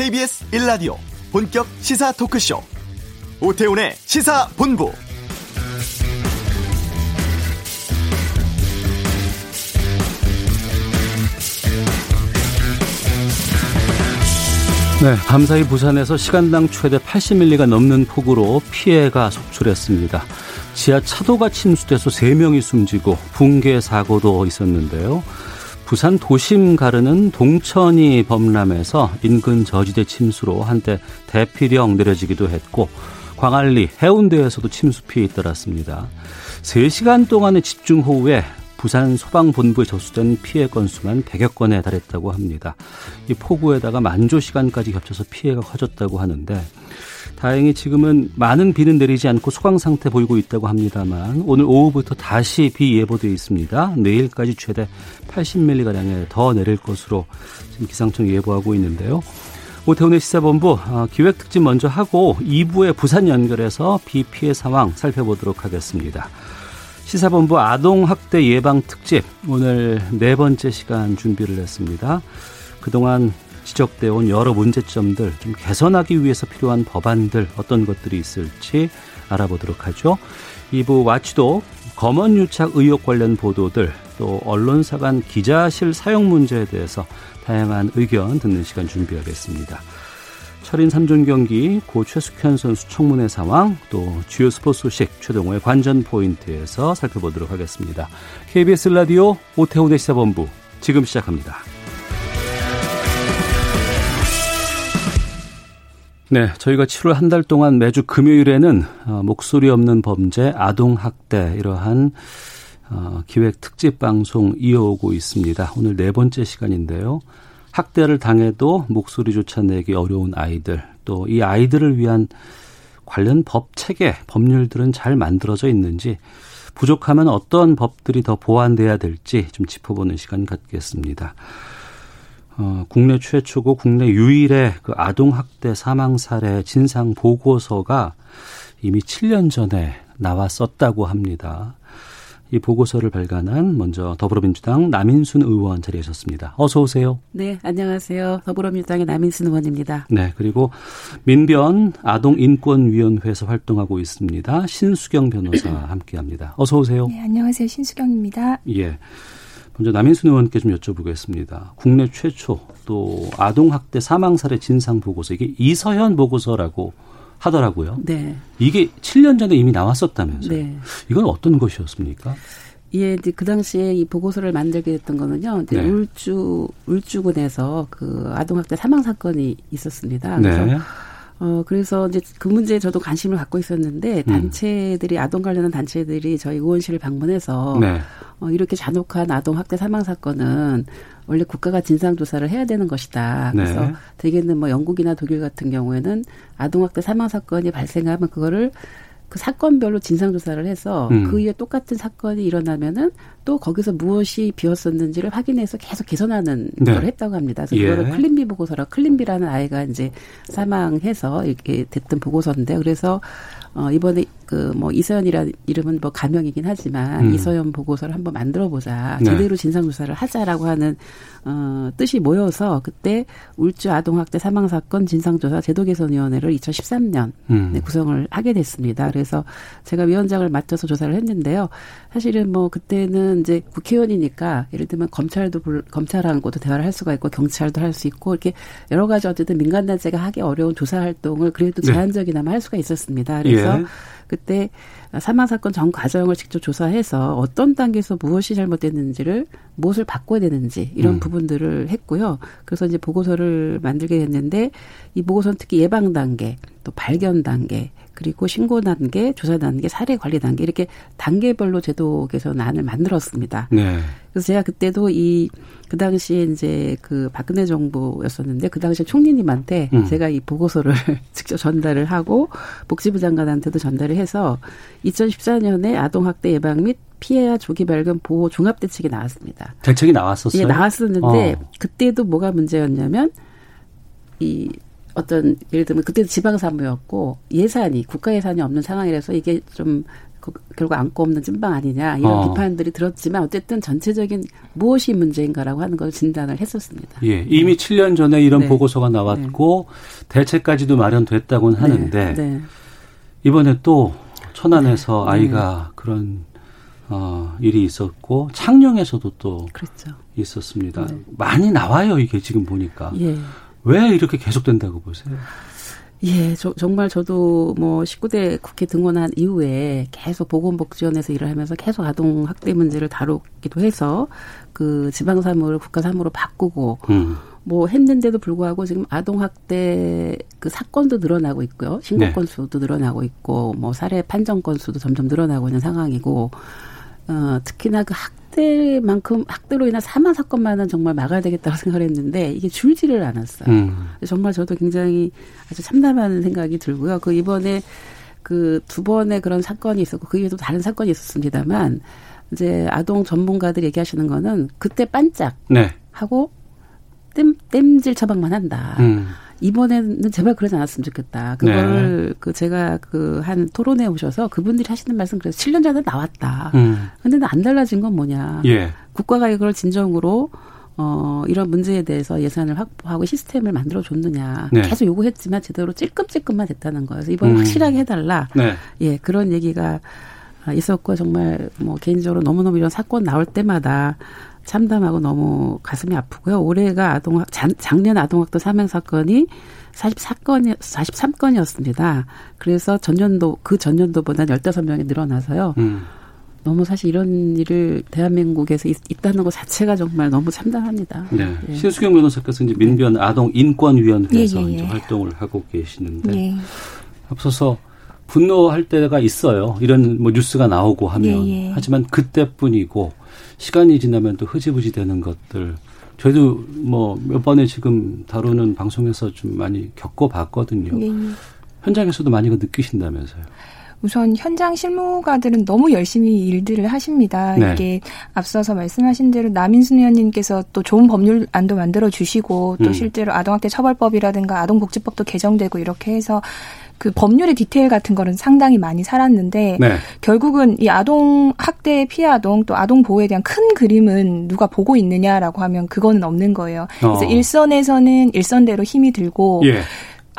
KBS 1라디오 본격 시사 토크쇼 오태훈의 시사본부 네, 밤사이 부산에서 시간당 최대 80밀리가 넘는 폭우로 피해가 속출했습니다. 지하 차도가 침수돼서 3명이 숨지고 붕괴 사고도 있었는데요. 부산 도심 가르는 동천이 범람해서 인근 저지대 침수로 한때 대피령 내려지기도 했고 광안리 해운대에서도 침수 피해 잇따랐습니다. 3시간 동안의 집중호우에 부산 소방본부에 접수된 피해 건수만 100여 건에 달했다고 합니다. 이 폭우에다가 만조 시간까지 겹쳐서 피해가 커졌다고 하는데 다행히 지금은 많은 비는 내리지 않고 소강 상태 보이고 있다고 합니다만 오늘 오후부터 다시 비 예보되어 있습니다. 내일까지 최대 80mm가량의 더 내릴 것으로 지금 기상청이 예보하고 있는데요. 오태훈의 시사본부 어, 기획특집 먼저 하고 2부에 부산 연결해서 비 피해 상황 살펴보도록 하겠습니다. 시사본부 아동학대 예방 특집 오늘 네 번째 시간 준비를 했습니다. 그동안 지적되어 온 여러 문제점들 좀 개선하기 위해서 필요한 법안들 어떤 것들이 있을지 알아보도록 하죠. 2부 와치도 검언 유착 의혹 관련 보도들 또 언론사 간 기자실 사용 문제에 대해서 다양한 의견 듣는 시간 준비하겠습니다. 철인 3종 경기 고 최숙현 선수 청문회 상황 또 주요 스포츠 소식 최동호의 관전 포인트에서 살펴보도록 하겠습니다. KBS 라디오 오태훈의 시사본부 지금 시작합니다. 네, 저희가 7월 한 달 동안 매주 금요일에는 어, 목소리 없는 범죄, 아동 학대 이러한 어, 기획 특집 방송 이어오고 있습니다. 오늘 네 번째 시간인데요. 학대를 당해도 목소리조차 내기 어려운 아이들, 또 이 아이들을 위한 관련 법 체계, 법률들은 잘 만들어져 있는지 부족하면 어떤 법들이 더 보완돼야 될지 좀 짚어보는 시간 갖겠습니다. 어, 국내 최초고 국내 유일의 그 아동 학대 사망 사례 진상 보고서가 이미 7년 전에 나왔었다고 합니다. 이 보고서를 발간한 먼저 더불어민주당 남인순 의원 자리하셨습니다. 어서 오세요. 네, 안녕하세요. 더불어민주당의 남인순 의원입니다. 네, 그리고 민변 아동인권위원회에서 활동하고 있습니다. 신수경 변호사 함께합니다. 어서 오세요. 네, 안녕하세요. 신수경입니다. 예. 먼저 남인순 의원께 좀 여쭤보겠습니다. 국내 최초 또 아동학대 사망 사례 진상 보고서 이게 이서현 보고서라고 하더라고요. 네. 이게 7년 전에 이미 나왔었다면서요. 네. 이건 어떤 것이었습니까? 예, 이제 그 당시에 이 보고서를 만들게 됐던 거는요. 이제 네. 울주 울주군에서 그 아동학대 사망 사건이 있었습니다. 그래서 네. 어, 그래서 이제 그 문제에 저도 관심을 갖고 있었는데, 음. 단체들이, 음. 아동 관련한 단체들이 저희 의원실을 방문해서, 네. 어, 이렇게 잔혹한 아동 학대 사망 사건은 원래 국가가 진상 조사를 해야 되는 것이다. 네. 그래서 네. 대개는 뭐 영국이나 독일 같은 경우에는 아동 학대 사망 사건이 발생하면 그거를 그 사건별로 진상 조사를 해서 음. 그 이후에 똑같은 사건이 일어나면은 또 거기서 무엇이 비었었는지를 확인해서 계속 개선하는 네. 걸 했다고 합니다. 그래서 예. 그거를 클린비 보고서라 클린비라는 아이가 이제 사망해서 이렇게 됐던 보고서인데 그래서 어 이번에 그 뭐 이서연이라는 이름은 뭐 가명이긴 하지만 음. 이서연 보고서를 한번 만들어 보자. 네. 제대로 진상 조사를 하자라고 하는 어 뜻이 모여서 그때 울주 아동 학대 사망 사건 진상 조사 제도 개선 위원회를 2013년 음. 네, 구성을 하게 됐습니다. 그래서 제가 위원장을 맡아서 조사를 했는데요. 사실은 뭐 그때는 이제 국회의원이니까 예를 들면 검찰도 검찰하고도 대화를 할 수가 있고 경찰도 할 수 있고 이렇게 여러 가지 어쨌든 민간 단체가 하기 어려운 조사 활동을 그래도 네. 제한적이나마 할 수가 있었습니다. 그래서 예. 그때 사망 사건 전 과정을 직접 조사해서 어떤 단계에서 무엇이 잘못됐는지를 무엇을 바꿔야 되는지 이런 음. 부분들을 했고요. 그래서 이제 보고서를 만들게 됐는데 이 보고서는 특히 예방 단계, 또 발견 단계, 그리고 신고 단계, 조사 단계, 사례 관리 단계 이렇게 단계별로 제도 개선안을 만들었습니다. 네. 그래서 제가 그때도 이 그 당시에 이제 그 박근혜 정부였었는데 그 당시에 총리님한테 음. 제가 이 보고서를 직접 전달을 하고 복지부 장관한테도 전달을 해서 2014년에 아동학대 예방 및 피해와 조기 발견 보호 종합 대책이 나왔습니다. 대책이 나왔었어요? 예, 나왔었는데 어. 그때도 뭐가 문제였냐면 이 어떤 예를 들면 그때도 지방사무였고 예산이 국가 예산이 없는 상황이라서 이게 좀그 결국 안고 없는 찐빵 아니냐 이런 어. 비판들이 들었지만 어쨌든 전체적인 무엇이 문제인가라고 하는 걸 진단을 했었습니다. 예, 이미 네. 7년 전에 이런 네. 보고서가 나왔고 네. 대책까지도 마련됐다고는 네. 하는데 네. 이번에 또 천안에서 네. 아이가 그런 어, 일이 있었고 창녕에서도 또 그렇죠. 있었습니다. 많이 나와요 이게 지금 보니까. 예. 왜 이렇게 계속된다고 보세요? 예, 저, 정말 저도 뭐 19대 국회 등원한 이후에 계속 보건복지원에서 일을 하면서 계속 아동 학대 문제를 다루기도 해서 그 지방 사무를 국가 사무로 바꾸고 음. 뭐 했는데도 불구하고 지금 아동 학대 그 사건도 늘어나고 있고요. 신고 네. 건수도 늘어나고 있고 뭐 살해 판정 건수도 점점 늘어나고 있는 상황이고 어 특히나 그 학, 학대만큼 학대로 인한 사망 사건만은 정말 막아야 되겠다고 생각을 했는데 이게 줄지를 않았어요. 음. 정말 저도 굉장히 아주 참담한 생각이 들고요. 그 이번에 그 두 번의 그런 사건이 있었고 그 이후에도 다른 사건이 있었습니다만 이제 아동 전문가들이 얘기하시는 거는 그때 반짝 네. 하고 땜 땜질 처방만 한다. 음. 이번에는 제발 그러지 않았으면 좋겠다. 그걸 네. 그 제가 그 한 토론회 오셔서 그분들이 하시는 말씀 그래서 7년 전에 나왔다. 음. 근데 안 달라진 건 뭐냐. 예. 국가가 이걸 진정으로 어, 이런 문제에 대해서 예산을 확보하고 시스템을 만들어 줬느냐. 네. 계속 요구했지만 제대로 찔끔찔끔만 됐다는 거예요. 그래서 이번에 음. 확실하게 해달라. 네. 예, 그런 얘기가 있었고 정말 뭐 개인적으로 너무너무 이런 사건 나올 때마다 참담하고 너무 가슴이 아프고요. 올해가 아동학 작년 아동학대 사망 사건이 44건이 43건이었습니다. 그래서 전년도 그 전년도보다 15명이 늘어나서요. 음. 너무 사실 이런 일을 대한민국에서 있, 다는 것 자체가 정말 너무 참담합니다. 네. 예. 신수경 변호사께서 이제 민변 아동 인권위원회에서 예, 예, 예. 활동을 하고 계시는데 예. 앞서서 분노할 때가 있어요. 이런 뭐 뉴스가 나오고 하면 예, 하지만 그때뿐이고 시간이 지나면 또 흐지부지 되는 것들 저희도 뭐 몇 번에 지금 다루는 방송에서 좀 많이 겪어봤거든요. 네. 현장에서도 많이 그 느끼신다면서요. 우선 현장 실무가들은 너무 열심히 일들을 하십니다. 네. 이게 앞서서 말씀하신 대로 남인순 의원님께서 또 좋은 법률 안도 만들어 주시고 또 음. 실제로 아동학대 처벌법이라든가 아동복지법도 개정되고 이렇게 해서 그 법률의 디테일 같은 거는 상당히 많이 살았는데 네. 결국은 이 아동 학대 피해 아동 또 아동 보호에 대한 큰 그림은 누가 보고 있느냐라고 하면 그거는 없는 거예요. 그래서 어. 일선에서는 일선대로 힘이 들고 예.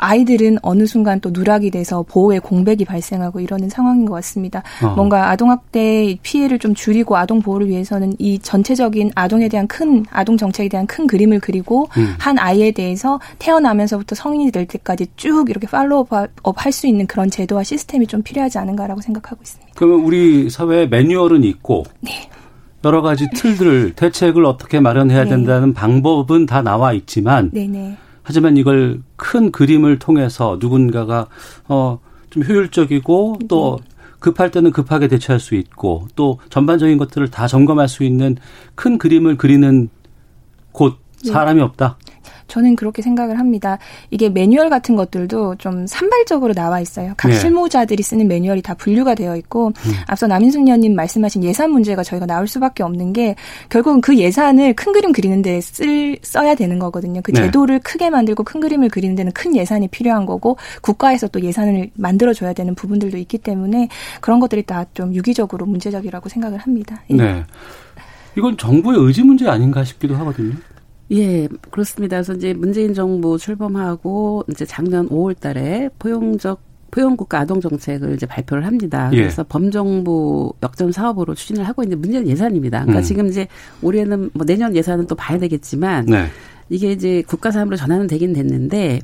아이들은 어느 순간 또 누락이 돼서 보호의 공백이 발생하고 이러는 상황인 것 같습니다. 어. 뭔가 아동학대 피해를 좀 줄이고 아동 보호를 위해서는 이 전체적인 아동에 대한 큰 아동 정책에 대한 큰 그림을 그리고 음. 한 아이에 대해서 태어나면서부터 성인이 될 때까지 쭉 이렇게 팔로우업 할 수 있는 그런 제도와 시스템이 좀 필요하지 않은가라고 생각하고 있습니다. 그러면 우리 사회에 매뉴얼은 있고 네. 여러 가지 틀들 대책을 어떻게 마련해야 네. 된다는 방법은 다 나와 있지만 네네. 네. 하지만 이걸 큰 그림을 통해서 누군가가 어 좀 효율적이고 또 네. 급할 때는 급하게 대처할 수 있고 또 전반적인 것들을 다 점검할 수 있는 큰 그림을 그리는 곳 네. 사람이 없다. 저는 그렇게 생각을 합니다. 이게 매뉴얼 같은 것들도 좀 산발적으로 나와 있어요. 각 네. 실무자들이 쓰는 매뉴얼이 다 분류가 되어 있고 음. 앞서 남인순 의원님 말씀하신 예산 문제가 저희가 나올 수밖에 없는 게 결국은 그 예산을 큰 그림 그리는 데 쓸 써야 되는 거거든요. 그 네. 제도를 크게 만들고 큰 그림을 그리는 데는 큰 예산이 필요한 거고 국가에서 또 예산을 만들어 줘야 되는 부분들도 있기 때문에 그런 것들이 다 좀 유기적으로 문제적이라고 생각을 합니다. 예. 네. 이건 정부의 의지 문제 아닌가 싶기도 하거든요. 예, 그렇습니다. 그래서 이제 문재인 정부 출범하고 이제 작년 5월 달에 포용적 포용국가 아동 정책을 이제 발표를 합니다. 예. 그래서 예. 범정부 역전 사업으로 추진을 하고 있는데 문제는 예산입니다. 그러니까 음. 지금 이제 올해는 뭐 내년 예산은 또 봐야 되겠지만 네. 이게 이제 국가 사업으로 전환은 되긴 됐는데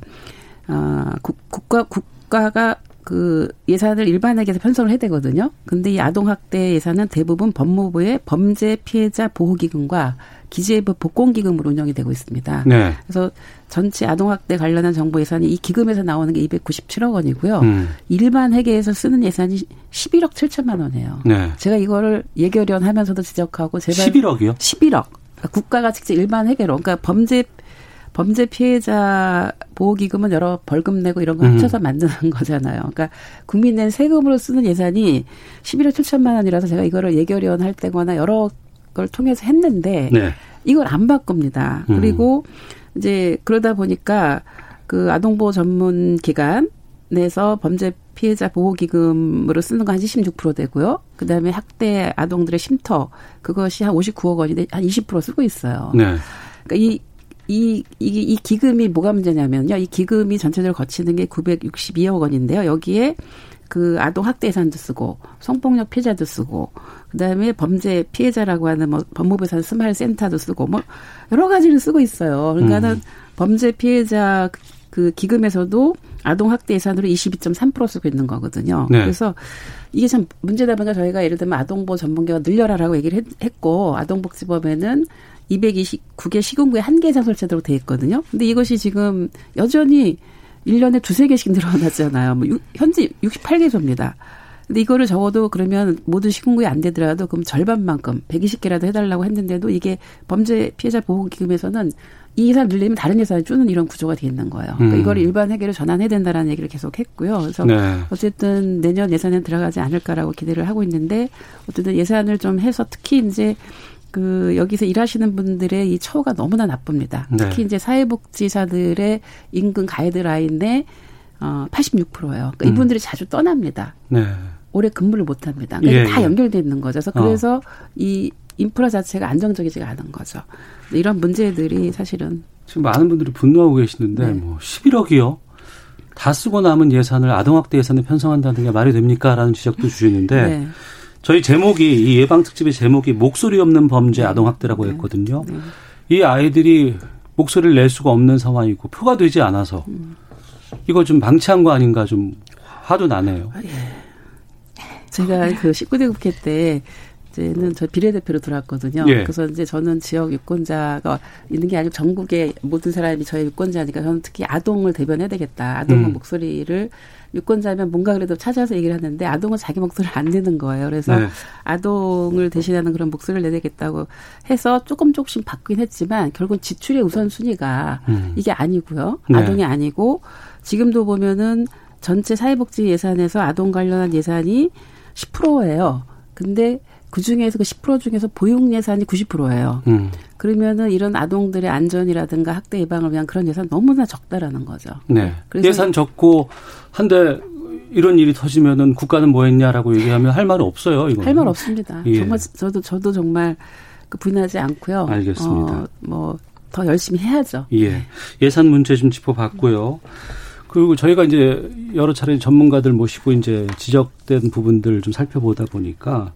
어 국, 국가 국가가 그 예산을 일반에게서 편성을 해야 되거든요. 근데 이 아동학대 예산은 대부분 법무부의 범죄 피해자 보호기금과 기재부 복권기금으로 운영이 되고 있습니다. 네. 그래서 전체 아동학대 관련한 정부 예산이 이 기금에서 나오는 게 297억 원이고요. 음. 일반 회계에서 쓰는 예산이 11억 7천만 원이에요. 네. 제가 이거를 예결위원 하면서도 지적하고 제발 11억이요? 11억. 그러니까 국가가 직접 일반 회계로 그러니까 범죄 범죄 피해자 보호기금은 여러 벌금 내고 이런 거 음. 합쳐서 음. 만드는 거잖아요. 그러니까 국민 낸 세금으로 쓰는 예산이 11억 7천만 원이라서 제가 이거를 예결위원 할 때거나 여러 걸 통해서 했는데 네. 이걸 안 바꿉니다. 음. 그리고 이제 그러다 보니까 그 아동보호 전문 기관 내서 범죄 피해자 보호기금으로 쓰는 거한26% 되고요. 그 다음에 학대 아동들의 쉼터 그것이 한 59억 원인데 한 20% 쓰고 있어요. 네. 그러니까 이 이, 이, 이 기금이 뭐가 문제냐면요. 이 기금이 전체적으로 거치는 게 962억 원인데요. 여기에 그 아동 학대 예산도 쓰고 성폭력 피해자도 쓰고 그다음에 범죄 피해자라고 하는 뭐 법무부에서 하는 스마일 센터도 쓰고 뭐 여러 가지를 쓰고 있어요. 그러니까는 음. 범죄 피해자 그 기금에서도 아동 학대 예산으로 22.3% 쓰고 있는 거거든요. 네. 그래서 이게 참 문제다 보니까 저희가 예를 들면 아동보호 전문가가 늘려라라고 얘기를 했 고 아동복지법에는 229개 시군구에 한개 이상 설치하도록 돼 있거든요. 근데 이것이 지금 여전히 1년에 두세 개씩 늘어났잖아요. 뭐 현재 68개소입니다. 근데 이거를 적어도 그러면 모든 시군구에 안 되더라도 그럼 절반만큼 120개라도 해달라고 했는데도 이게 범죄 피해자 보호기금에서는 이 예산 늘리면 다른 예산을 주는 이런 구조가 돼 있는 거예요. 그러니까 음. 이걸 일반 회계로 전환해야 된다라는 얘기를 계속 했고요. 그래서 네. 어쨌든 내년 예산에 들어가지 않을까라고 기대를 하고 있는데 어쨌든 예산을 좀 해서 특히 이제 그 여기서 일하시는 분들의 이 처우가 너무나 나쁩니다. 네. 특히 이제 사회복지사들의 임금 가이드라인의 어 86%예요. 그러니까 음. 이분들이 자주 떠납니다. 네. 오래 근무를 못 합니다. 그러니까 예, 다 예. 연결돼 있는 거죠. 그래서, 어. 그래서 이 인프라 자체가 안정적이지가 않은 거죠. 이런 문제들이 사실은 지금 많은 분들이 분노하고 계시는데 네. 뭐 11억이요. 다 쓰고 남은 예산을 아동학대 예산에 편성한다는 게 말이 됩니까? 라는 지적도 주시는데 네. 저희 제목이 이 예방 특집의 제목이 목소리 없는 범죄 네. 아동 학대라고 네. 했거든요. 네. 이 아이들이 목소리를 낼 수가 없는 상황이고 표가 되지 않아서 음. 이거 좀 방치한 거 아닌가 좀 화도 나네요. 아, 예. 제가 그 19대 국회 때 이제는 저 비례대표로 들어왔거든요. 예. 그래서 이제 저는 지역 유권자가 있는 게 아니고 전국의 모든 사람이 저의 유권자니까 저는 특히 아동을 대변해야 되겠다. 아동의 음. 목소리를 유권자면 뭔가 그래도 찾아서 얘기를 하는데 아동은 자기 목소리를 안 내는 거예요. 그래서 네. 아동을 대신하는 그런 목소리를 내야겠다고 해서 조금 조금씩 바뀌긴 했지만 결국 지출의 우선순위가 음. 이게 아니고요. 네. 아동이 아니고 지금도 보면은 전체 사회복지 예산에서 아동 관련한 예산이 10%예요. 근데 그 중에서 그 10% 중에서 보육 예산이 90%예요. 음. 그러면은 이런 아동들의 안전이라든가 학대 예방을 위한 그런 예산 너무나 적다라는 거죠. 네. 예산 적고 한데 이런 일이 터지면은 국가는 뭐 했냐라고 얘기하면 할 말은 없어요, 이거. 할 말 없습니다. 예. 정말 저도 저도 정말 그 부인하지 않고요. 알겠습니다. 어, 뭐더 열심히 해야죠. 예. 예산 문제 좀 짚어봤고요. 그리고 저희가 이제 여러 차례 전문가들 모시고 이제 지적된 부분들 좀 살펴보다 보니까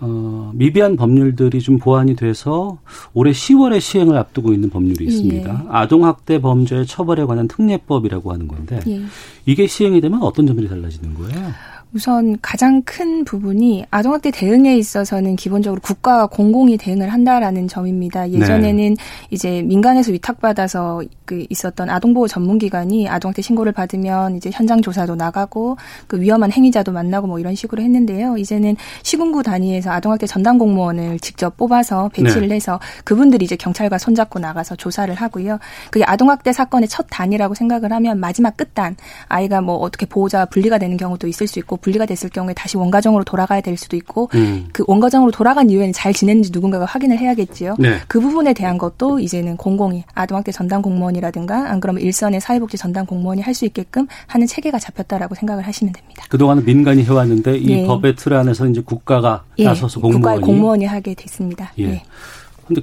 어, 미비한 법률들이 좀 보완이 돼서 올해 10월에 시행을 앞두고 있는 법률이 있습니다. 예. 아동학대 범죄 처벌에 관한 특례법이라고 하는 건데 예. 이게 시행이 되면 어떤 점들이 달라지는 거예요? 우선 가장 큰 부분이 아동학대 대응에 있어서는 기본적으로 국가가 공공이 대응을 한다라는 점입니다. 예전에는 네. 이제 민간에서 위탁받아서 그 있었던 아동보호 전문기관이 아동학대 신고를 받으면 이제 현장 조사도 나가고 그 위험한 행위자도 만나고 뭐 이런 식으로 했는데요. 이제는 시군구 단위에서 아동학대 전담 공무원을 직접 뽑아서 배치를 네. 해서 그분들이 이제 경찰과 손잡고 나가서 조사를 하고요. 그게 아동학대 사건의 첫 단이라고 생각을 하면 마지막 끝단 아이가 뭐 어떻게 보호자 분리가 되는 경우도 있을 수 있고 분리가 됐을 경우에 다시 원가정으로 돌아가야 될 수도 있고 음. 그 원가정으로 돌아간 이후에는 잘 지냈는지 누군가가 확인을 해야겠지요. 네. 그 부분에 대한 것도 이제는 공공이 아동학대 전담 공무원이라든가 안 그러면 일선의 사회복지 전담 공무원이 할 수 있게끔 하는 체계가 잡혔다라고 생각을 하시면 됩니다. 그동안은 민간이 해왔는데 이 예. 법의 틀 안에서 이제 국가가 예. 나서서 공무원이 공무원이 하게 됐습니다. 예. 예.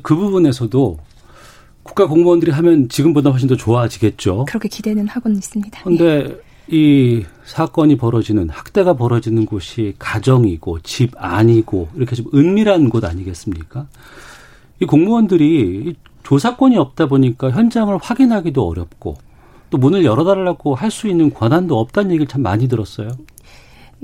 그 부분에서도 국가 공무원들이 하면 지금보다 훨씬 더 좋아지겠죠. 그렇게 기대는 하고는 있습니다. 그런데 예. 이 사건이 벌어지는 학대가 벌어지는 곳이 가정이고 집 안이고 이렇게 좀 은밀한 곳 아니겠습니까? 이 공무원들이 조사권이 없다 보니까 현장을 확인하기도 어렵고 또 문을 열어달라고 할 수 있는 권한도 없다는 얘기를 참 많이 들었어요.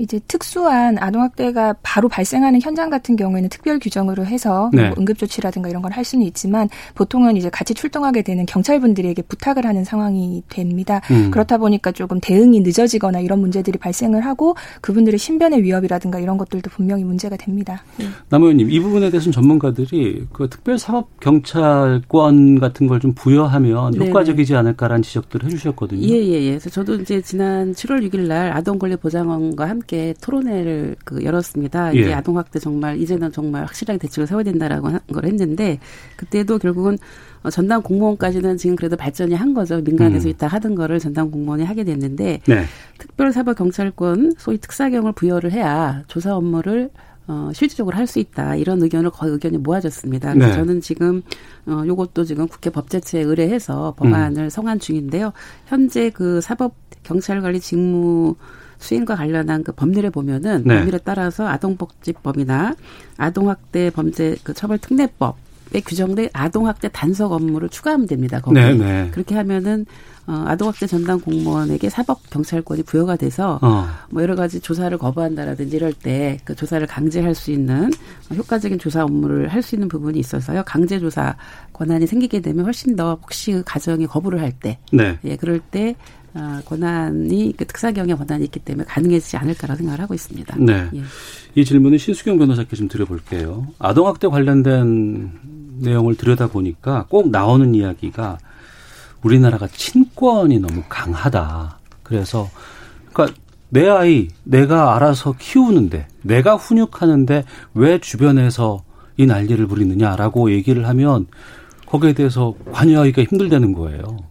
이제 특수한 아동학대가 바로 발생하는 현장 같은 경우에는 특별 규정으로 해서 네. 뭐 응급조치라든가 이런 걸 할 수는 있지만 보통은 이제 같이 출동하게 되는 경찰분들에게 부탁을 하는 상황이 됩니다. 음. 그렇다 보니까 조금 대응이 늦어지거나 이런 문제들이 발생을 하고 그분들의 신변의 위협이라든가 이런 것들도 분명히 문제가 됩니다. 네. 남 의원님 이 부분에 대해서는 전문가들이 그 특별사법경찰권 같은 걸 좀 부여하면 네 효과적이지 않을까라는 지적들을 해주셨거든요. 예 예예. 예, 예. 그래서 저도 이제 지난 7월 6일 날 아동권리보장원과 함께 함께 토론회를 그 열었습니다. 이제 예. 아동학대 정말 이제는 정말 확실하게 대책을 세워야 된다라고 한 걸 했는데 그때도 결국은 어, 전담 공무원까지는 지금 그래도 발전이 한 거죠. 민간에서 음. 이따 하던 거를 전담 공무원이 하게 됐는데 네. 특별사법경찰권 소위 특사경을 부여를 해야 조사 업무를 어, 실질적으로 할 수 있다. 이런 의견을 거의 의견이 모아졌습니다. 그래서 네. 저는 지금, 어, 요것도 지금 국회 법제처에 의뢰해서 법안을 음. 성안 중인데요. 현재 그 사법 경찰관리 직무 수행과 관련한 그 법률에 보면은 네. 법률에 따라서 아동복지법이나 아동학대 범죄 그 처벌 특례법 에 규정된 아동학대 단속 업무를 추가하면 됩니다. 거기에. 네, 네. 그렇게 하면은 어, 아동학대 전담 공무원에게 사법 경찰권이 부여가 돼서 어. 뭐 여러 가지 조사를 거부한다라든지 이럴 때 그 조사를 강제할 수 있는 효과적인 조사 업무를 할 수 있는 부분이 있어서요. 강제 조사 권한이 생기게 되면 훨씬 더 혹시 그 가정이 거부를 할 때, 네. 예, 그럴 때 어, 권한이 그 특사경의 권한이 있기 때문에 가능해지지 않을까라고 생각을 하고 있습니다. 네. 예. 이 질문은 신수경 변호사께 좀 드려볼게요. 아동학대 관련된 내용을 들여다 보니까 꼭 나오는 이야기가 우리나라가 친권이 너무 강하다. 그래서 그러니까 내 아이 내가 알아서 키우는데 내가 훈육하는데 왜 주변에서 이 난리를 부리느냐라고 얘기를 하면 거기에 대해서 관여하기가 힘들다는 거예요.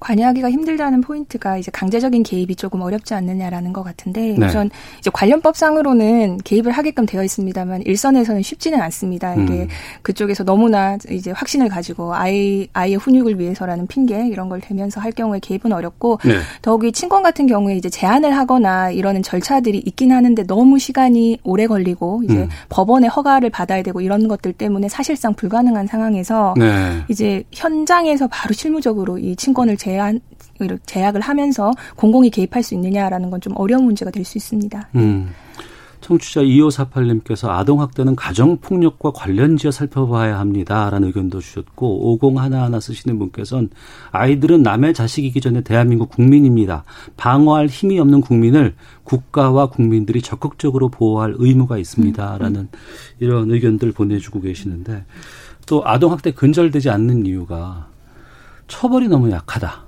관여하기가 힘들다는 포인트가 이제 강제적인 개입이 조금 어렵지 않느냐라는 것 같은데 네. 우선 이제 관련법상으로는 개입을 하게끔 되어 있습니다만 일선에서는 쉽지는 않습니다. 이게 음. 그쪽에서 너무나 이제 확신을 가지고 아이 아이의 훈육을 위해서라는 핑계 이런 걸 대면서 할 경우에 개입은 어렵고 네. 더욱이 친권 같은 경우에 이제 제한을 하거나 이러는 절차들이 있긴 하는데 너무 시간이 오래 걸리고 이제 음. 법원의 허가를 받아야 되고 이런 것들 때문에 사실상 불가능한 상황에서 네. 이제 현장에서 바로 실무적으로 이 친권을 제 제한 제약을 하면서 공공이 개입할 수 있느냐라는 건 좀 어려운 문제가 될 수 있습니다. 음. 청취자 2548님께서 아동학대는 가정폭력과 관련지어 살펴봐야 합니다라는 의견도 주셨고 5011 쓰시는 분께서는 아이들은 남의 자식이기 전에 대한민국 국민입니다. 방어할 힘이 없는 국민을 국가와 국민들이 적극적으로 보호할 의무가 있습니다라는 음. 이런 의견들 보내주고 계시는데 또 아동학대 근절되지 않는 이유가 처벌이 너무 약하다.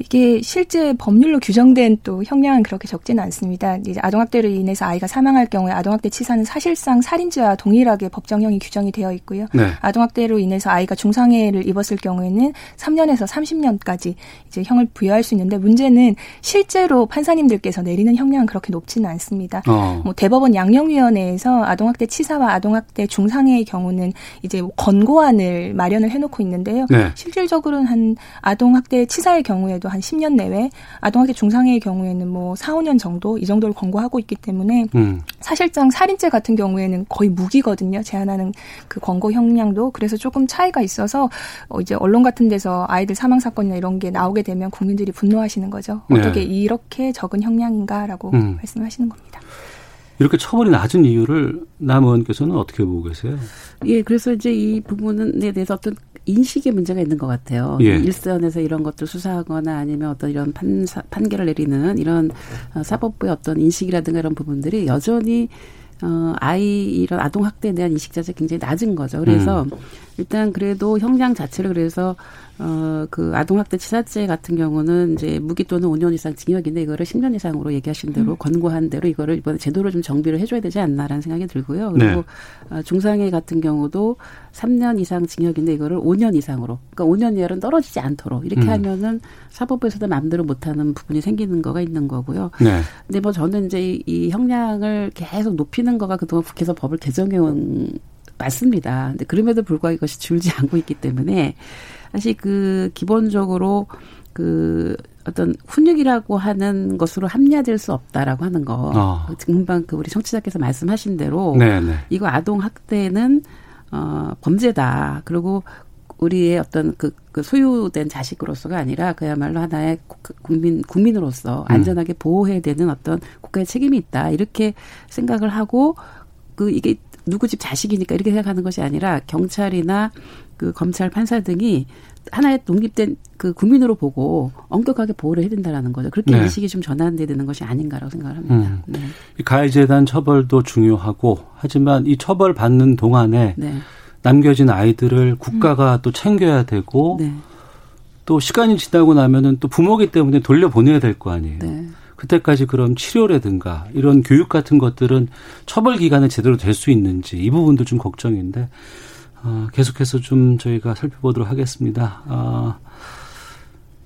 이게 실제 법률로 규정된 또 형량은 그렇게 적지는 않습니다. 이제 아동학대로 인해서 아이가 사망할 경우에 아동학대 치사는 사실상 살인죄와 동일하게 법정형이 규정이 되어 있고요. 네. 아동학대로 인해서 아이가 중상해를 입었을 경우에는 3년에서 30년까지 이제 형을 부여할 수 있는데 문제는 실제로 판사님들께서 내리는 형량은 그렇게 높지는 않습니다. 어. 뭐 대법원 양형위원회에서 아동학대 치사와 아동학대 중상해의 경우는 이제 뭐 권고안을 마련을 해놓고 있는데요. 네. 실질적으로는 한 아동학대 치사의 경우에도 한 10년 내외 아동학대 중상해의 경우에는 뭐 4, 5년 정도 이 정도를 권고하고 있기 때문에 음. 사실상 살인죄 같은 경우에는 거의 무기거든요. 제한하는 그 권고 형량도 그래서 조금 차이가 있어서 어 이제 언론 같은 데서 아이들 사망 사건이나 이런 게 나오게 되면 국민들이 분노하시는 거죠. 네. 어떻게 네. 이렇게 적은 형량인가라고 음. 말씀하시는 겁니다. 이렇게 처벌이 낮은 이유를 남 의원께서는 어떻게 보고 계세요? 예, 그래서 이제 이 부분에 대해서 어떤 인식의 문제가 있는 것 같아요. 예. 일선에서 이런 것들 수사하거나 아니면 어떤 이런 판사, 판결을 내리는 이런 어, 사법부의 어떤 인식이라든가 이런 부분들이 여전히 어, 아이 이런 아동 학대에 대한 인식 자체가 굉장히 낮은 거죠. 그래서 음. 일단 그래도 형량 자체를 그래서 어, 그 아동학대 치사죄 같은 경우는 이제 무기 또는 5년 이상 징역인데 이거를 10년 이상으로 얘기하신 대로 음. 권고한 대로 이거를 이번에 제도를 좀 정비를 해줘야 되지 않나라는 생각이 들고요. 그리고 네. 어, 중상해 같은 경우도 3년 이상 징역인데 이거를 5년 이상으로 그러니까 5년 이하로는 떨어지지 않도록 이렇게 음. 하면은 사법부에서도 마음대로 못하는 부분이 생기는 거가 있는 거고요. 네. 근데 뭐 저는 이제 이, 이 형량을 계속 높이는 거가 그동안 국회에서 법을 개정해 온 맞습니다. 근데 그럼에도 불구하고 이것이 줄지 않고 있기 때문에 사실 그 기본적으로 그 어떤 훈육이라고 하는 것으로 합리화될 수 없다라고 하는 거. 어. 금방 그 우리 청취자께서 말씀하신 대로 네네. 네. 이거 아동 학대는 어 범죄다. 그리고 우리의 어떤 그, 그 소유된 자식으로서가 아니라 그야말로 하나의 국민 국민으로서 음. 안전하게 보호해야 되는 어떤 국가의 책임이 있다. 이렇게 생각을 하고 그 이게 누구 집 자식이니까 이렇게 생각하는 것이 아니라 경찰이나 그 검찰 판사 등이 하나의 독립된 그 국민으로 보고 엄격하게 보호를 해야 된다라는 거죠. 그렇게 네. 인식이 좀 전환돼야 되는 것이 아닌가라고 생각을 합니다. 음. 네. 가해재단 처벌도 중요하고 하지만 이 처벌 받는 동안에 네. 남겨진 아이들을 국가가 음. 또 챙겨야 되고 네. 또 시간이 지나고 나면은 또 부모기 때문에 돌려보내야 될 거 아니에요. 네. 그때까지 그럼 치료라든가 이런 교육 같은 것들은 처벌 기간에 제대로 될 수 있는지 이 부분도 좀 걱정인데 어, 계속해서 좀 저희가 살펴보도록 하겠습니다. 어,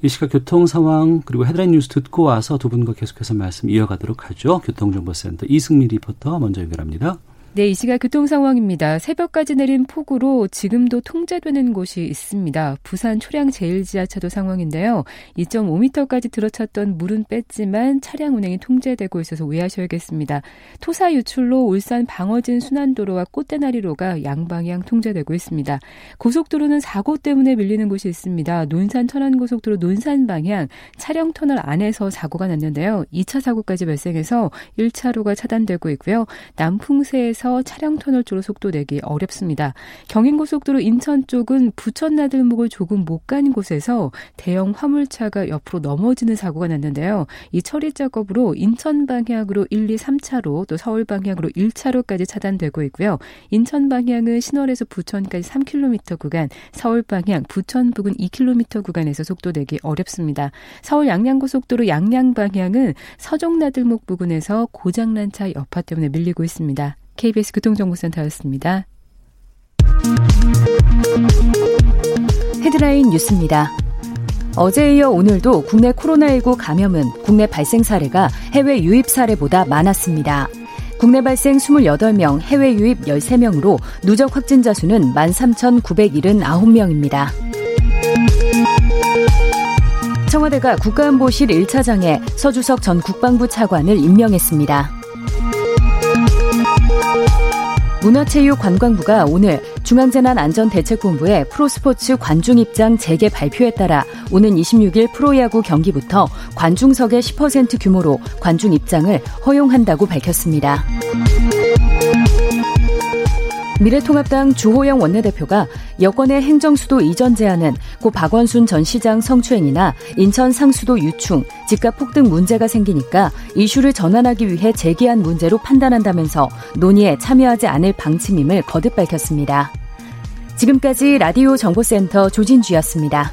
이 시각 교통 상황 그리고 헤드라인 뉴스 듣고 와서 두 분과 계속해서 말씀 이어가도록 하죠. 교통정보센터 이승미 리포터 먼저 연결합니다. 네, 이 시각 교통 상황입니다. 새벽까지 내린 폭우로 지금도 통제되는 곳이 있습니다. 부산 초량 제1지하차도 상황인데요. 2.5m까지 들어찼던 물은 뺐지만 차량 운행이 통제되고 있어서 우회하셔야겠습니다. 토사 유출로 울산 방어진 순환도로와 꽃대나리로가 양방향 통제되고 있습니다. 고속도로는 사고 때문에 밀리는 곳이 있습니다. 논산 천안고속도로 논산 방향 차량 터널 안에서 사고가 났는데요. 2차 사고까지 발생해서 1차로가 차단되고 있고요. 남풍세에서 인천에서 차량 터널 쪽으로 속도 내기 어렵습니다. 경인고속도로 인천 쪽은 부천 나들목을 조금 못 가는 곳에서 대형 화물차가 옆으로 넘어지는 사고가 났는데요. 이 처리 작업으로 인천 방향으로 1, 2, 3차로 또 서울 방향으로 1차로까지 차단되고 있고요. 인천 방향은 신월에서 부천까지 3km 구간, 서울 방향 부천 부근 2km 구간에서 속도 내기 어렵습니다. 서울 양양고속도로 양양 방향은 서종나들목 부근에서 고장난 차 여파 때문에 밀리고 있습니다. KBS 교통정보센터였습니다. 헤드라인 뉴스입니다. 어제에 이어 오늘도 국내 코로나19 감염은 국내 발생 사례가 해외 유입 사례보다 많았습니다. 국내 발생 28명, 해외 유입 13명으로 누적 확진자 수는 13,979명입니다. 청와대가 국가안보실 1차장에 서주석 전 국방부 차관을 임명했습니다. 문화체육관광부가 오늘 중앙재난안전대책본부의 프로스포츠 관중 입장 재개 발표에 따라 오는 26일 프로야구 경기부터 관중석의 10% 규모로 관중 입장을 허용한다고 밝혔습니다. 미래통합당 주호영 원내대표가 여권의 행정수도 이전 제한은 고 박원순 전 시장 성추행이나 인천 상수도 유충, 집값 폭등 문제가 생기니까 이슈를 전환하기 위해 제기한 문제로 판단한다면서 논의에 참여하지 않을 방침임을 거듭 밝혔습니다. 지금까지 라디오 정보센터 조진주였습니다.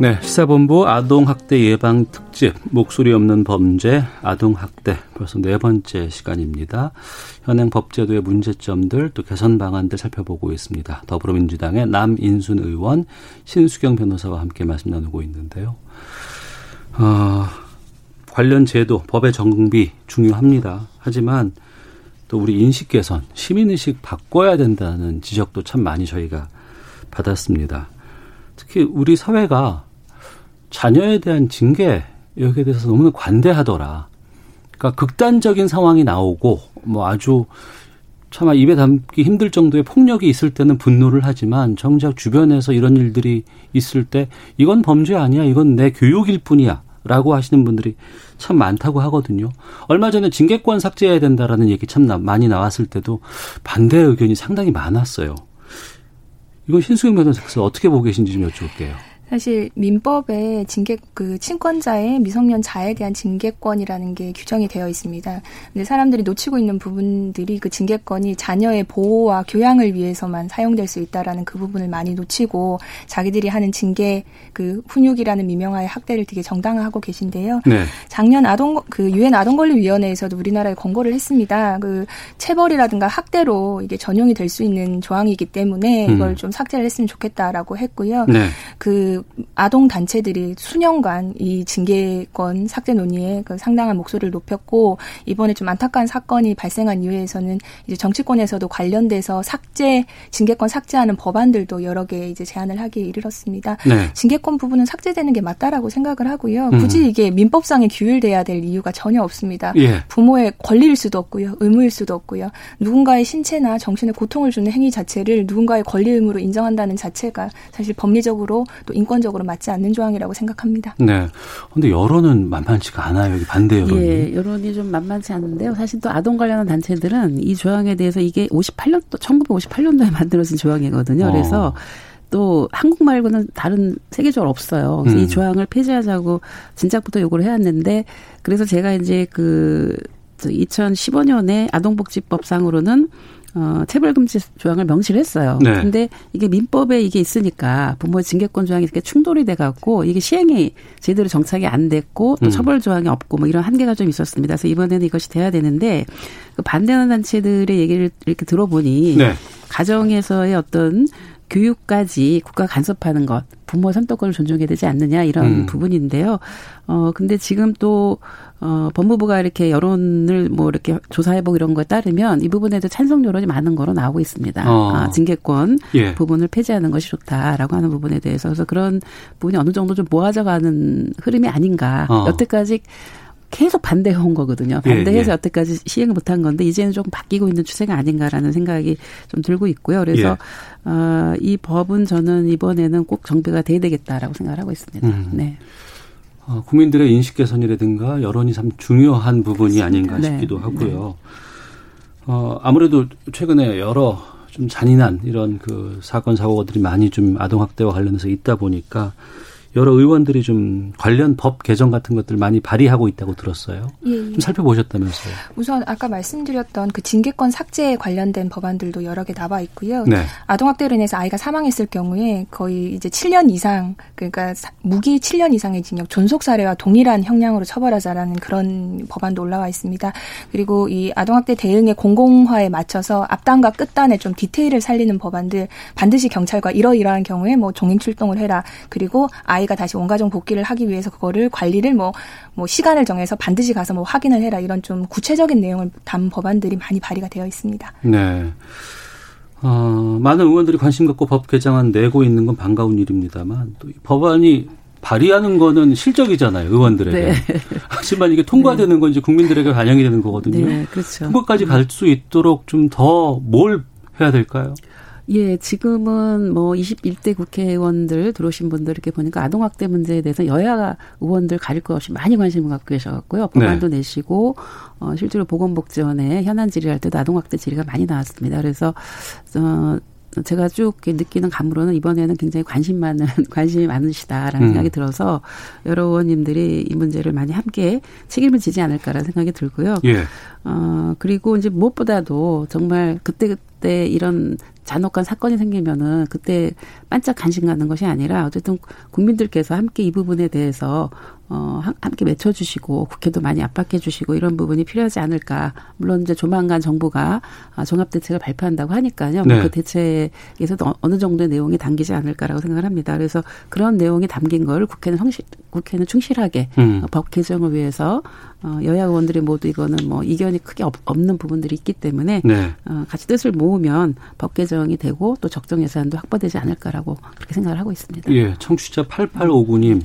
네, 시사본부 아동학대 예방 특집 목소리 없는 범죄 아동학대 벌써 네 번째 시간입니다. 현행 법제도의 문제점들 또 개선 방안들 살펴보고 있습니다. 더불어민주당의 남인순 의원, 신수경 변호사와 함께 말씀 나누고 있는데요. 어, 관련 제도, 법의 정비 중요합니다. 하지만 또 우리 인식 개선, 시민의식 바꿔야 된다는 지적도 참 많이 저희가 받았습니다. 특히 우리 사회가 자녀에 대한 징계 여기에 대해서 너무나 관대하더라. 그러니까 극단적인 상황이 나오고 뭐 아주 차마 입에 담기 힘들 정도의 폭력이 있을 때는 분노를 하지만 정작 주변에서 이런 일들이 있을 때 이건 범죄 아니야. 이건 내 교육일 뿐이야. 라고 하시는 분들이 참 많다고 하거든요. 얼마 전에 징계권 삭제해야 된다라는 얘기 참 많이 나왔을 때도 반대 의견이 상당히 많았어요. 이건 신수영 변호사께서 어떻게 보고 계신지 좀 여쭤볼게요. 사실 민법에 징계 그 친권자의 미성년 자에 대한 징계권이라는 게 규정이 되어 있습니다. 근데 사람들이 놓치고 있는 부분들이 그 징계권이 자녀의 보호와 교양을 위해서만 사용될 수 있다라는 그 부분을 많이 놓치고 자기들이 하는 징계 그 훈육이라는 미명하의 학대를 되게 정당화하고 계신데요. 네. 작년 아동 그 유엔 아동권리위원회에서도 우리나라에 권고를 했습니다. 그 체벌이라든가 학대로 이게 전용이 될 수 있는 조항이기 때문에 음. 이걸 음. 좀 삭제를 했으면 좋겠다라고 했고요. 네. 그그 아동 단체들이 수년간 이 징계권 삭제 논의에 그 상당한 목소리를 높였고 이번에 좀 안타까운 사건이 발생한 이후에서는 이제 정치권에서도 관련돼서 삭제 징계권 삭제하는 법안들도 여러 개 이제 제안을 하기에 이르렀습니다. 네. 징계권 부분은 삭제되는 게 맞다라고 생각을 하고요. 굳이 음. 이게 민법상에 규율돼야 될 이유가 전혀 없습니다. 예. 부모의 권리일 수도 없고요, 의무일 수도 없고요. 누군가의 신체나 정신에 고통을 주는 행위 자체를 누군가의 권리 의무로 인정한다는 자체가 사실 법리적으로 또 인권 적으로 맞지 않는 조항이라고 생각합니다. 네. 근데 여론은 만만치가 않아요. 여기 반대 여론이. 예, 여론이 좀 만만치 않은데요. 사실 또 아동 관련한 단체들은 이 조항에 대해서 이게 58년도 1958년도에 만들어진 조항이거든요. 그래서 어. 또 한국 말고는 다른 세계적으로 없어요. 그래서 음. 이 조항을 폐지하자고 진작부터 요구를 해왔는데 그래서 제가 이제 그 2015년에 아동복지법상으로는 어, 체벌금지 조항을 명시를 했어요. 네. 근데 이게 민법에 이게 있으니까 부모의 징계권 조항이 이렇게 충돌이 돼 갖고 이게 시행이 제대로 정착이 안 됐고 또 음. 처벌 조항이 없고 뭐 이런 한계가 좀 있었습니다. 그래서 이번에는 이것이 돼야 되는데 그 반대하는 단체들의 얘기를 이렇게 들어보니 네. 가정에서의 어떤 교육까지 국가 간섭하는 것, 부모 선택권을 존중해야 되지 않느냐 이런 음. 부분인데요. 어 근데 지금 또 어, 법무부가 이렇게 여론을 뭐 이렇게 조사해보고 이런 거에 따르면 이 부분에도 찬성 여론이 많은 거로 나오고 있습니다. 어. 아, 징계권 예. 부분을 폐지하는 것이 좋다라고 하는 부분에 대해서 그래서 그런 부분이 어느 정도 좀 모아져가는 흐름이 아닌가. 어. 여태까지 계속 반대해온 거거든요. 예, 반대해서 예, 예. 여태까지 시행을 못한 건데 이제는 조금 바뀌고 있는 추세가 아닌가라는 생각이 좀 들고 있고요. 그래서 예. 어, 이 법은 저는 이번에는 꼭 정비가 돼야 되겠다라고 생각을 하고 있습니다. 음. 네. 어, 국민들의 인식 개선이라든가 여론이 참 중요한 부분이 아닌가 네. 싶기도 하고요. 어, 아무래도 최근에 여러 좀 잔인한 이런 그 사건 사고들이 많이 좀 아동 학대와 관련해서 있다 보니까 여러 의원들이 좀 관련 법 개정 같은 것들 많이 발의하고 있다고 들었어요. 예, 예. 좀 살펴보셨다면서요? 우선 아까 말씀드렸던 그 징계권 삭제에 관련된 법안들도 여러 개 나와 있고요. 네. 아동학대로 인해서 아이가 사망했을 경우에 거의 이제 7년 이상 그러니까 무기 7년 이상의 징역 존속 사례와 동일한 형량으로 처벌하자라는 그런 법안도 올라와 있습니다. 그리고 이 아동학대 대응의 공공화에 맞춰서 앞단과 끝단에 좀 디테일을 살리는 법안들 반드시 경찰과 이러이러한 경우에 뭐 종행 출동을 해라. 그리고 아이 아이가 다시 원가정 복귀를 하기 위해서 그거를 관리를 뭐, 뭐 시간을 정해서 반드시 가서 뭐 확인을 해라 이런 좀 구체적인 내용을 담은 법안들이 많이 발의가 되어 있습니다. 네. 어, 많은 의원들이 관심 갖고 법 개정안 내고 있는 건 반가운 일입니다만 또 법안이 발의하는 거는 실적이잖아요, 의원들에게. 네. 하지만 이게 통과되는 네. 건 이제 국민들에게 반영이 되는 거거든요. 네, 그렇죠. 통과까지 갈 수 있도록 좀 더 뭘 해야 될까요? 예, 지금은 뭐 21대 국회의원들 들어오신 분들 이렇게 보니까 아동학대 문제에 대해서 여야 의원들 가릴 것 없이 많이 관심을 갖고 계셔갖고요. 법안도 네. 내시고, 어, 실제로 보건복지원에 현안 질의할 때도 아동학대 질의가 많이 나왔습니다. 그래서, 어, 제가 쭉 느끼는 감으로는 이번에는 굉장히 관심 많은 관심이 많으시다라는 음. 생각이 들어서 여러 의원님들이 이 문제를 많이 함께 책임을 지지 않을까라는 생각이 들고요. 예. 어 그리고 이제 무엇보다도 정말 그때 그 때 이런 잔혹한 사건이 생기면은 그때 반짝 관심 갖는 것이 아니라 어쨌든 국민들께서 함께 이 부분에 대해서 어 함께 맺혀 주시고 국회도 많이 압박해 주시고 이런 부분이 필요하지 않을까. 물론 이제 조만간 정부가 아, 종합 대책을 발표한다고 하니까요. 뭐 네. 그 대책에서도 어느 정도의 내용이 담기지 않을까라고 생각을 합니다. 그래서 그런 내용이 담긴 걸 국회는 성실 국회는 충실하게 음. 법 개정을 위해서 어, 여야 의원들이 모두 이거는 뭐 이견이 크게 없, 는 부분들이 있기 때문에 네. 어, 같이 뜻을 모으면 법 개정이 되고 또 적정 예산도 확보되지 않을까라고 그렇게 생각을 하고 있습니다. 예, 청취자 8859님,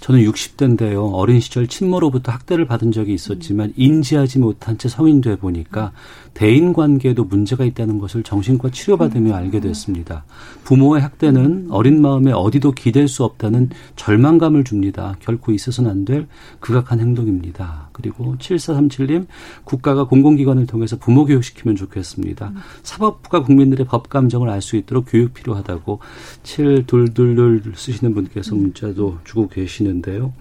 저는 60대인데요. 어린 시절 친모로부터 학대를 받은 적이 있었지만 인지하지 못한 채 성인 돼 보니까 대인 관계에도 문제가 있다는 것을 정신과 치료받으며 알게 됐습니다. 부모의 학대는 어린 마음에 어디도 기댈 수 없다는 절망감을 줍니다. 결코 있어서는 안 될 극악한 행동입니다. 그리고 7437님, 국가가 공공기관을 통해서 부모 교육시키면 좋겠습니다. 사법부가 국민들의 법 감정을 알 수 있도록 교육 필요하다고 7222 쓰시는 분께서 문자도 주고 계시는데요.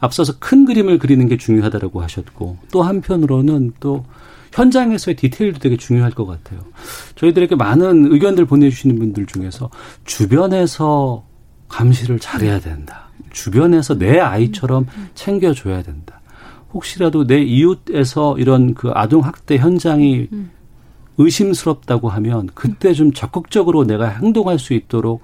앞서서 큰 그림을 그리는 게 중요하다고 하셨고 또 한편으로는 또 현장에서의 디테일도 되게 중요할 것 같아요. 저희들에게 많은 의견들 보내주시는 분들 중에서 주변에서 감시를 잘해야 된다. 주변에서 내 아이처럼 챙겨줘야 된다. 혹시라도 내 이웃에서 이런 그 아동 학대 현장이 의심스럽다고 하면 그때 좀 적극적으로 내가 행동할 수 있도록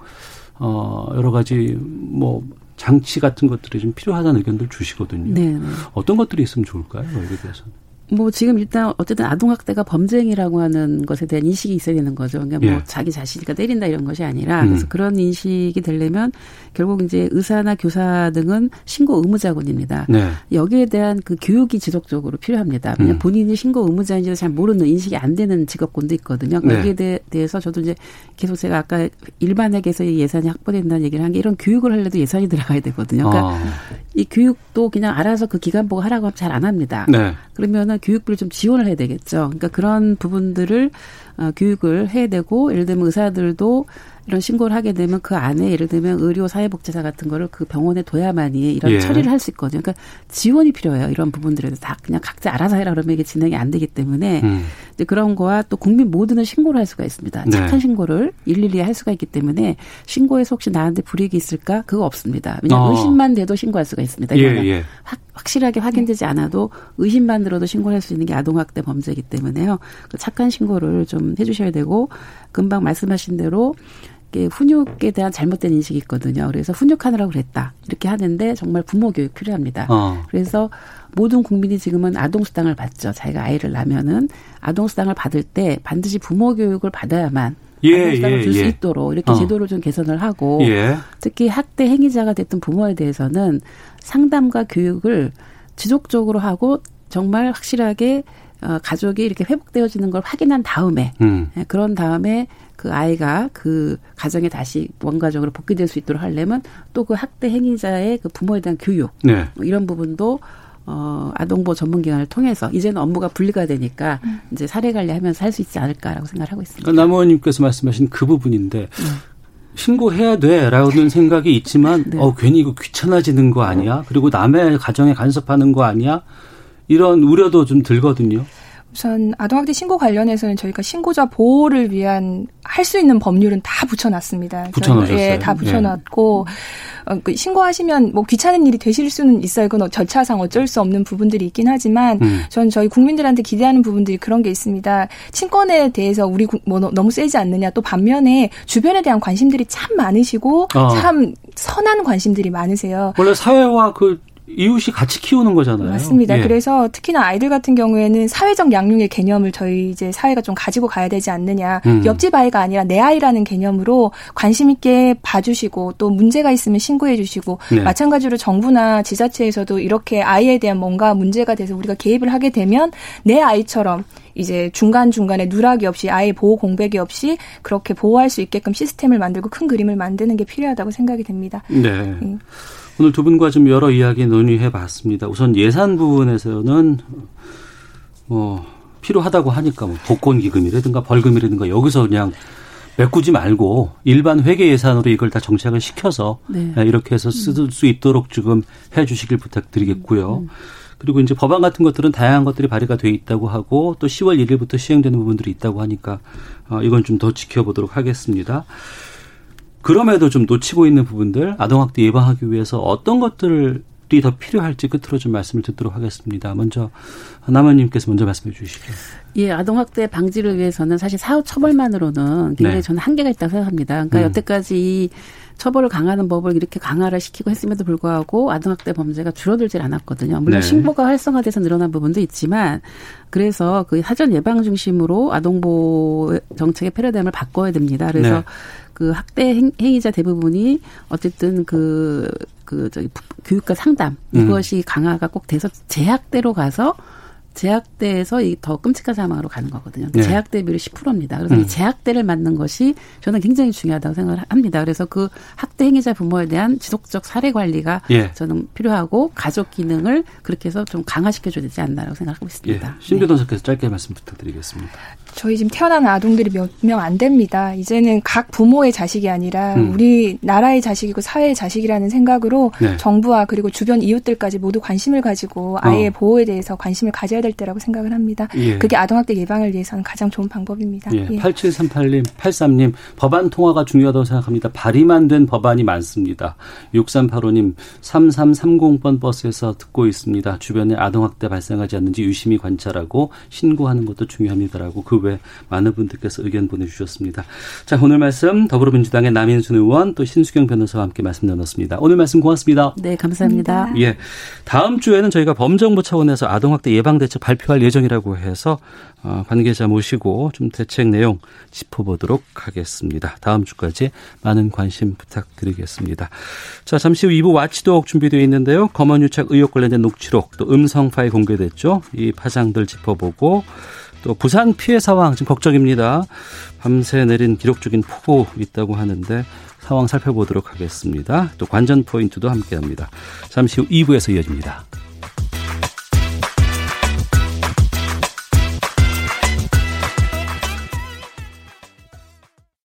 어 여러 가지 뭐 장치 같은 것들이 좀 필요하다는 의견들 주시거든요. 네, 네. 어떤 것들이 있으면 좋을까요? 여기에 대해서는. 뭐 지금 일단 어쨌든 아동학대가 범죄행위라고 하는 것에 대한 인식이 있어야 되는 거죠. 그러니까 뭐 예. 자기 자신이니까 때린다 이런 것이 아니라 음. 그래서 그런 인식이 되려면 결국 이제 의사나 교사 등은 신고 의무자군입니다. 네. 여기에 대한 그 교육이 지속적으로 필요합니다. 왜냐 음. 본인이 신고 의무자인지도 잘 모르는 인식이 안 되는 직업군도 있거든요. 네. 여기에 대, 해서 저도 이제 계속 제가 아까 일반에게서 예산이 확보된다는 얘기를 한 게 이런 교육을 하려도 예산이 들어가야 되거든요. 그러니까 아. 이 교육도 그냥 알아서 그 기간 보고 하라고 하면 잘 안 합니다. 네. 그러면은 교육비를 좀 지원을 해야 되겠죠. 그러니까 그런 부분들을 어, 교육을 해야 되고 예를 들면 의사들도 이런 신고를 하게 되면 그 안에 예를 들면 의료 사회복지사 같은 거를 그 병원에 둬야만이 이런 예. 처리를 할 수 있거든요. 그러니까 지원이 필요해요. 이런 부분들에도 다 그냥 각자 알아서 해라 그러면 이게 진행이 안 되기 때문에 음. 이제 그런 거와 또 국민 모두는 신고를 할 수가 있습니다. 네. 착한 신고를 일일이 할 수가 있기 때문에 신고에서 혹시 나한테 불이익이 있을까? 그거 없습니다. 왜냐하면 어. 의심만 돼도 신고할 수가 있습니다. 예, 예. 확, 확실하게 확인되지 않아도 의심만 들어도 신고를 할 수 있는 게 아동학대 범죄이기 때문에요. 그 착한 신고를 좀 해주셔야 되고 금방 말씀하신 대로 훈육에 대한 잘못된 인식이 있거든요. 그래서 훈육하느라고 그랬다. 이렇게 하는데 정말 부모 교육 필요합니다. 어. 그래서 모든 국민이 지금은 아동수당을 받죠. 자기가 아이를 낳으면은 아동수당을 받을 때 반드시 부모 교육을 받아야만 예, 아동수당을 예, 줄수 예. 있도록 이렇게 어. 제도를 좀 개선을 하고 예. 특히 학대 행위자가 됐던 부모에 대해서는 상담과 교육을 지속적으로 하고 정말 확실하게 어, 가족이 이렇게 회복되어지는 걸 확인한 다음에 음. 예, 그런 다음에 그 아이가 그 가정에 다시 원가적으로 복귀될 수 있도록 하려면 또 그 학대 행위자의 그 부모에 대한 교육 네. 뭐 이런 부분도 어, 아동보호 전문기관을 통해서 이제는 업무가 분리가 되니까 음. 이제 사례 관리하면서 할 수 있지 않을까라고 생각을 하고 있습니다. 그러니까 남 의원님께서 말씀하신 그 부분인데 네. 신고해야 돼라는 생각이 있지만 네. 어 괜히 이거 귀찮아지는 거 아니야? 그리고 남의 가정에 간섭하는 거 아니야? 이런 우려도 좀 들거든요. 우선 아동학대 신고 관련해서는 저희가 신고자 보호를 위한 할 수 있는 법률은 다 붙여놨습니다. 붙여놓으셨어요? 예, 다 붙여놨고 예. 어, 그 신고하시면 뭐 귀찮은 일이 되실 수는 있어요. 그건 절차상 어쩔 수 없는 부분들이 있긴 하지만 음. 전 저희 국민들한테 기대하는 부분들이 그런 게 있습니다. 친권에 대해서 우리 뭐 너무 세지 않느냐 또 반면에 주변에 대한 관심들이 참 많으시고 어. 참 선한 관심들이 많으세요. 원래 사회와 그 이웃이 같이 키우는 거잖아요. 맞습니다. 예. 그래서 특히나 아이들 같은 경우에는 사회적 양육의 개념을 저희 이제 사회가 좀 가지고 가야 되지 않느냐. 음. 옆집 아이가 아니라 내 아이라는 개념으로 관심 있게 봐주시고 또 문제가 있으면 신고해 주시고 네. 마찬가지로 정부나 지자체에서도 이렇게 아이에 대한 뭔가 문제가 돼서 우리가 개입을 하게 되면 내 아이처럼 이제 중간중간에 누락이 없이 아예 보호 공백이 없이 그렇게 보호할 수 있게끔 시스템을 만들고 큰 그림을 만드는 게 필요하다고 생각이 됩니다. 네. 음. 오늘 두 분과 좀 여러 이야기 논의해 봤습니다. 우선 예산 부분에서는 뭐 필요하다고 하니까 뭐 복권 기금이라든가 벌금이라든가 여기서 그냥 메꾸지 말고 일반 회계 예산으로 이걸 다 정착을 시켜서 네. 이렇게 해서 쓸 수 있도록 지금 해 주시길 부탁드리겠고요. 음. 그리고 이제 법안 같은 것들은 다양한 것들이 발의가 돼 있다고 하고 또 10월 1일부터 시행되는 부분들이 있다고 하니까 어 이건 좀 더 지켜보도록 하겠습니다. 그럼에도 좀 놓치고 있는 부분들 아동학대 예방하기 위해서 어떤 것들이 더 필요할지 끝으로 좀 말씀을 듣도록 하겠습니다. 먼저 남원님께서 먼저 말씀해 주시죠. 예, 아동학대 방지를 위해서는 사실 사후 처벌만으로는 굉장히 네. 저는 한계가 있다고 생각합니다. 그러니까 음. 여태까지 이 처벌을 강화하는 법을 이렇게 강화를 시키고 했음에도 불구하고 아동학대 범죄가 줄어들질 않았거든요. 물론 네. 신고가 활성화돼서 늘어난 부분도 있지만 그래서 그 사전 예방 중심으로 아동보호 정책의 패러다임을 바꿔야 됩니다. 그래서 네. 그 학대 행위자 대부분이 어쨌든 그, 그, 저기, 교육과 상담, 음. 이것이 음. 강화가 꼭 돼서 재학대로 가서 재학대에서 이 더 끔찍한 사망으로 가는 거거든요. 네. 재학대비율이 10%입니다. 그래서 음. 이 재학대를 막는 것이 저는 굉장히 중요하다고 생각을 합니다. 그래서 그 학대 행위자 부모에 대한 지속적 사례 관리가 예. 저는 필요하고 가족 기능을 그렇게 해서 좀 강화시켜 줘야 되지 않나라고 생각하고 있습니다. 예. 신 변호사께서 네. 짧게 말씀 부탁드리겠습니다. 저희 지금 태어나는 아동들이 몇 명 안 됩니다. 이제는 각 부모의 자식이 아니라 음. 우리 나라의 자식이고 사회의 자식이라는 생각으로 네. 정부와 그리고 주변 이웃들까지 모두 관심을 가지고 아이의 어. 보호에 대해서 관심을 가져야 될 때라고 생각을 합니다. 예. 그게 아동학대 예방을 위해서는 가장 좋은 방법입니다. 예. 예. 8738님, 83님 법안 통화가 중요하다고 생각합니다. 발의만 된 법안이 많습니다. 6385님 3330번 버스에서 듣고 있습니다. 주변에 아동학대 발생하지 않는지 유심히 관찰하고 신고하는 것도 중요합니다라고 그외 많은 분들께서 의견 보내주셨습니다. 자, 오늘 말씀 더불어민주당의 남인순 의원 또 신수경 변호사와 함께 말씀 나눴습니다. 오늘 말씀 고맙습니다. 네, 감사합니다. 예. 다음 주에는 저희가 범정부 차원에서 아동학대 예방대책 발표할 예정이라고 해서 어, 관계자 모시고 좀 대책 내용 짚어보도록 하겠습니다. 다음 주까지 많은 관심 부탁드리겠습니다. 자, 잠시 후 2부 와치독 준비되어 있는데요. 검언유착 의혹 관련된 녹취록 또 음성 파일 공개됐죠. 이 파장들 짚어보고 또 부산 피해 상황 지금 걱정입니다. 밤새 내린 기록적인 폭우 있다고 하는데 상황 살펴보도록 하겠습니다. 또 관전 포인트도 함께합니다. 잠시 후 2부에서 이어집니다.